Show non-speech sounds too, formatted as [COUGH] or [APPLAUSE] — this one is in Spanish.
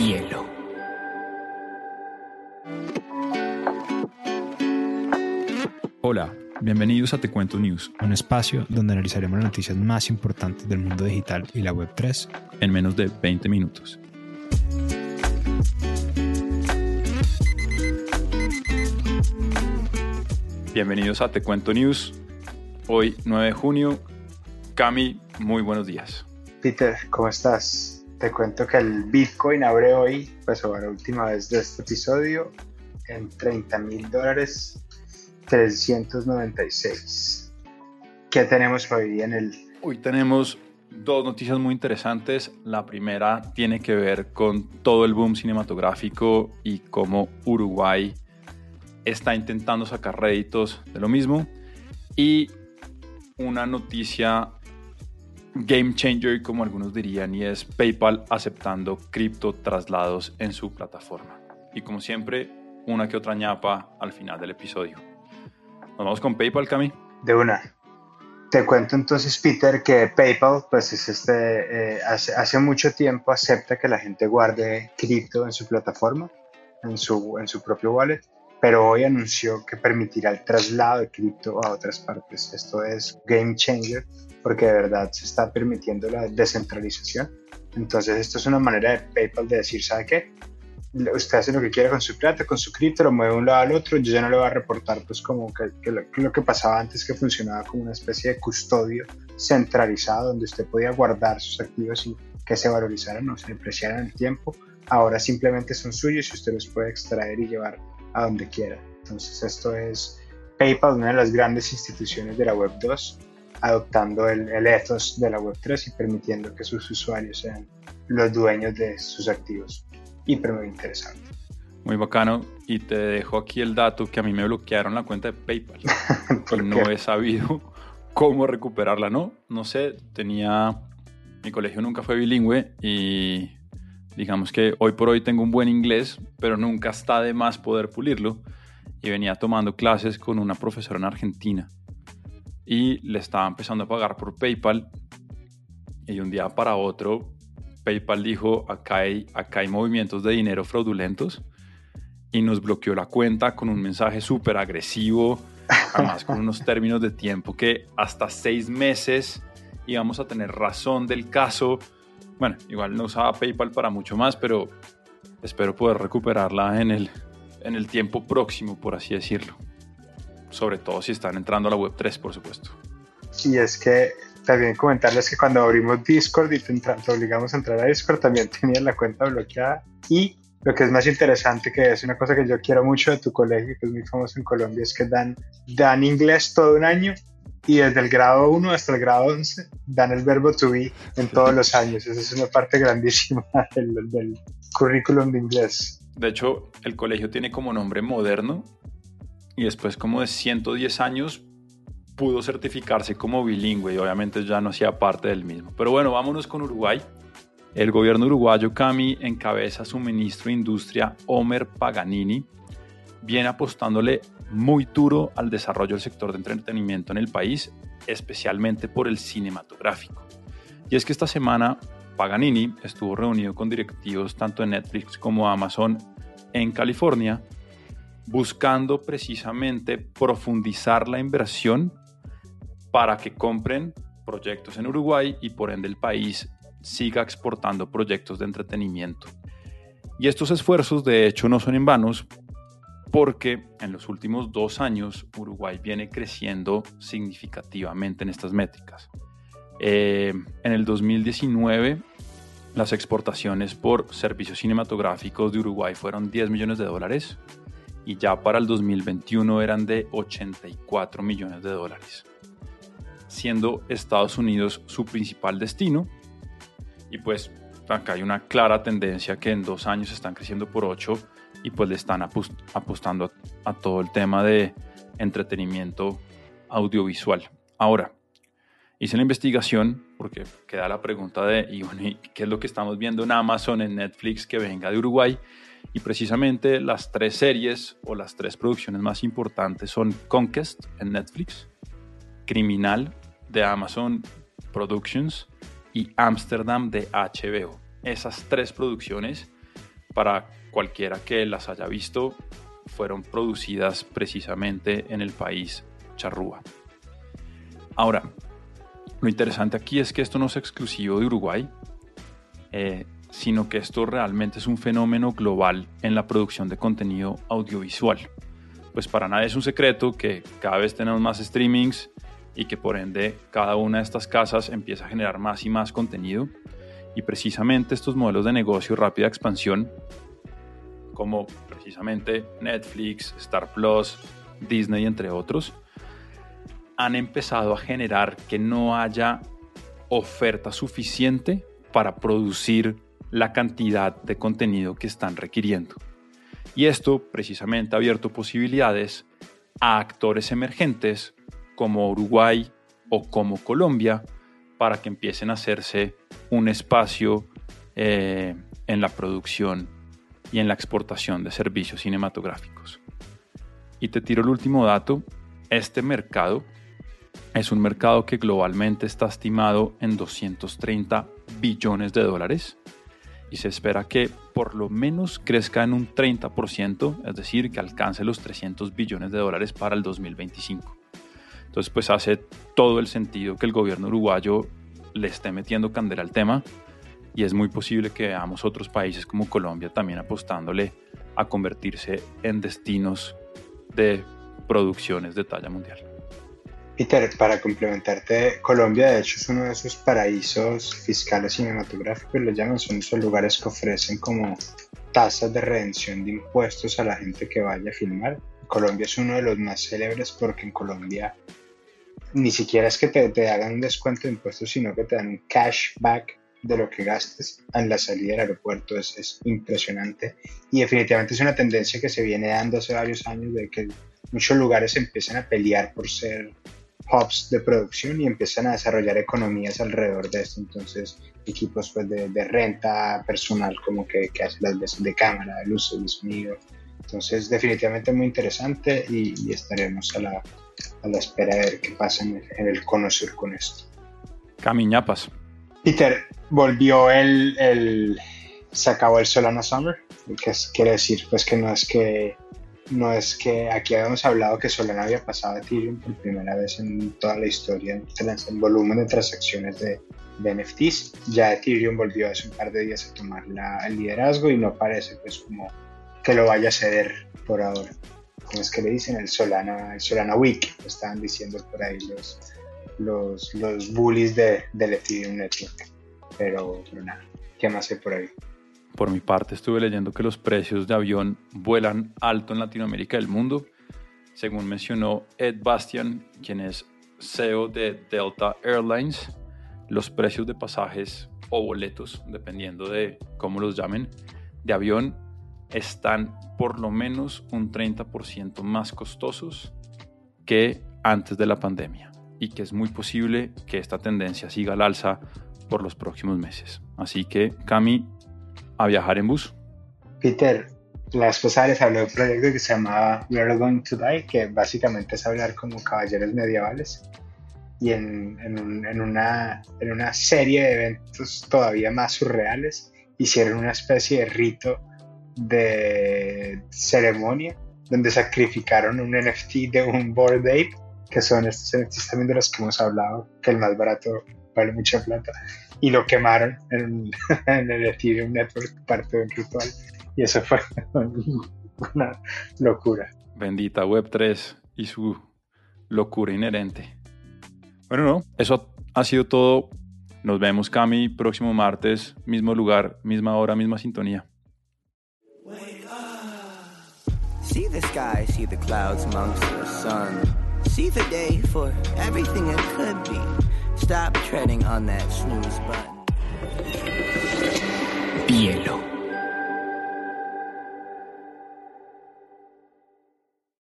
hielo. Hola, bienvenidos a Te Cuento News, un espacio donde analizaremos las noticias más importantes del mundo digital y la Web3 en menos de 20 minutos. Bienvenidos a Te Cuento News. Hoy, 9 de junio. Cami, muy buenos días. Peter, ¿cómo estás? Te cuento que el Bitcoin abre hoy, pues la última vez de este episodio, en 30 mil dólares 396. ¿Qué tenemos hoy en el...? Hoy tenemos dos noticias muy interesantes. La primera tiene que ver con todo el boom cinematográfico y cómo Uruguay está intentando sacar réditos de lo mismo. Y una noticia game changer, como algunos dirían, y es PayPal aceptando cripto traslados en su plataforma. Y como siempre, una que otra ñapa al final del episodio. Nos vamos con PayPal, Cami. De una. Te cuento entonces, Peter, que PayPal, pues es este, eh, hace, hace, mucho tiempo acepta que la gente guarde cripto en su plataforma, en su, en su propio wallet pero hoy anunció que permitirá el traslado de cripto a otras partes. Esto es game changer porque de verdad se está permitiendo la descentralización. Entonces esto es una manera de PayPal de decir, ¿sabe qué? Usted hace lo que quiera con su plata, con su cripto, lo mueve de un lado al otro, yo ya no le voy a reportar pues como que, lo, que pasaba antes que funcionaba como una especie de custodio centralizado donde usted podía guardar sus activos y que se valorizaran o se depreciaran el tiempo. Ahora simplemente son suyos y usted los puede extraer y llevar a donde quiera. Entonces esto es PayPal, una de las grandes instituciones de la Web 2, adoptando el, el ethos de la Web 3 y permitiendo que sus usuarios sean los dueños de sus activos. Hiper muy interesante. Muy bacano. Y te dejo aquí el dato que a mí me bloquearon la cuenta de PayPal. [LAUGHS] y no he sabido [LAUGHS] cómo recuperarla. No, no sé. Tenía. Mi colegio nunca fue bilingüe y Digamos que hoy por hoy tengo un buen inglés, pero nunca está de más poder pulirlo. Y venía tomando clases con una profesora en Argentina. Y le estaba empezando a pagar por PayPal. Y un día para otro, PayPal dijo, acá hay, acá hay movimientos de dinero fraudulentos. Y nos bloqueó la cuenta con un mensaje súper agresivo. Además con unos términos de tiempo que hasta seis meses íbamos a tener razón del caso bueno, igual no usaba PayPal para mucho más, pero espero poder recuperarla en el, en el tiempo próximo, por así decirlo. Sobre todo si están entrando a la web 3, por supuesto. Y es que también comentarles que cuando abrimos Discord y te, te obligamos a entrar a Discord, también [LAUGHS] tenías la cuenta bloqueada. Y lo que es más interesante, que es una cosa que yo quiero mucho de tu colegio, que es muy famoso en Colombia, es que dan, dan inglés todo un año y desde el grado 1 hasta el grado 11 dan el verbo to be en todos los años. Esa es una parte grandísima [LAUGHS] del, del currículum de inglés. De hecho, el colegio tiene como nombre moderno y después como de 110 años pudo certificarse como bilingüe y obviamente ya no hacía parte del mismo. Pero bueno, vámonos con Uruguay. El gobierno uruguayo Cami encabeza su ministro de Industria Homer Paganini viene apostándole muy duro al desarrollo del sector de entretenimiento en el país, especialmente por el cinematográfico. Y es que esta semana Paganini estuvo reunido con directivos tanto de Netflix como Amazon en California, buscando precisamente profundizar la inversión para que compren proyectos en Uruguay y por ende el país siga exportando proyectos de entretenimiento. Y estos esfuerzos de hecho no son en vanos porque en los últimos dos años Uruguay viene creciendo significativamente en estas métricas. Eh, en el 2019, las exportaciones por servicios cinematográficos de Uruguay fueron 10 millones de dólares y ya para el 2021 eran de 84 millones de dólares, siendo Estados Unidos su principal destino. Y pues acá hay una clara tendencia que en dos años están creciendo por 8 y pues le están apostando a, todo el tema de entretenimiento audiovisual. Ahora, hice la investigación porque queda la pregunta de, ¿qué es lo que estamos viendo en Amazon, en Netflix que venga de Uruguay? Y precisamente las tres series o las tres producciones más importantes son Conquest en Netflix, Criminal de Amazon Productions y Amsterdam de HBO. Esas tres producciones para cualquiera que las haya visto, fueron producidas precisamente en el país charrúa. Ahora, lo interesante aquí es que esto no es exclusivo de Uruguay, eh, sino que esto realmente es un fenómeno global en la producción de contenido audiovisual. Pues para nadie es un secreto que cada vez tenemos más streamings y que por ende cada una de estas casas empieza a generar más y más contenido. Y precisamente estos modelos de negocio rápida expansión, como precisamente Netflix, Star Plus, Disney, entre otros, han empezado a generar que no haya oferta suficiente para producir la cantidad de contenido que están requiriendo. Y esto precisamente ha abierto posibilidades a actores emergentes como Uruguay o como Colombia para que empiecen a hacerse un espacio eh, en la producción y en la exportación de servicios cinematográficos. Y te tiro el último dato, este mercado es un mercado que globalmente está estimado en 230 billones de dólares y se espera que por lo menos crezca en un 30%, es decir, que alcance los 300 billones de dólares para el 2025. Entonces, pues hace todo el sentido que el gobierno uruguayo le esté metiendo candela al tema y es muy posible que veamos otros países como Colombia también apostándole a convertirse en destinos de producciones de talla mundial. Peter, para complementarte, Colombia de hecho es uno de esos paraísos fiscales cinematográficos, lo llaman, son esos lugares que ofrecen como tasas de redención de impuestos a la gente que vaya a filmar. Colombia es uno de los más célebres porque en Colombia ni siquiera es que te, te hagan un descuento de impuestos, sino que te dan un cashback de lo que gastes en la salida del aeropuerto es, es, impresionante y definitivamente es una tendencia que se viene dando hace varios años de que muchos lugares empiezan a pelear por ser hubs de producción y empiezan a desarrollar economías alrededor de esto. Entonces, equipos pues, de, de renta personal como que, que hace las veces de cámara, de luces, de sonido. Entonces, definitivamente muy interesante y, estaremos a la, a la, espera de ver qué pasa en el, en el cono sur con esto. Camiñapas. Peter, volvió el, el, se acabó el Solana Summer, que es, quiere decir pues que no es que no es que aquí habíamos hablado que Solana había pasado a Ethereum por primera vez en toda la historia en volumen de transacciones de, de, NFTs. Ya Ethereum volvió hace un par de días a tomar la, el liderazgo y no parece pues como que lo vaya a ceder por ahora. Como es que le dicen el Solana, el Solana Week, estaban diciendo por ahí los, los, los bullies de, del Ethereum Network. Pero, pero nada, ¿qué más hay por ahí? Por mi parte, estuve leyendo que los precios de avión vuelan alto en Latinoamérica y el mundo. Según mencionó Ed Bastian, quien es CEO de Delta Airlines, los precios de pasajes o boletos, dependiendo de cómo los llamen, de avión están por lo menos un 30% más costosos que antes de la pandemia y que es muy posible que esta tendencia siga al alza por los próximos meses. Así que, Cami, a viajar en bus. Peter, la esposa les habló de un proyecto que se llamaba We Are Going to Die, que básicamente es hablar como caballeros medievales. Y en, en, una, en una serie de eventos todavía más surreales, hicieron una especie de rito de ceremonia donde sacrificaron un NFT de un Board Ape, que son estos NFTs también de los que hemos hablado, que el más barato vale mucha plata y lo quemaron en, el [LAUGHS] Ethereum Network, parte de un ritual. Y eso fue [LAUGHS] una locura. Bendita Web3 y su locura inherente. Bueno, no, eso ha sido todo. Nos vemos, Cami, próximo martes, mismo lugar, misma hora, misma sintonía. See the sky, see the clouds amongst the sun. See the day for everything it could be. Stop treading on that snooze button. Bielo.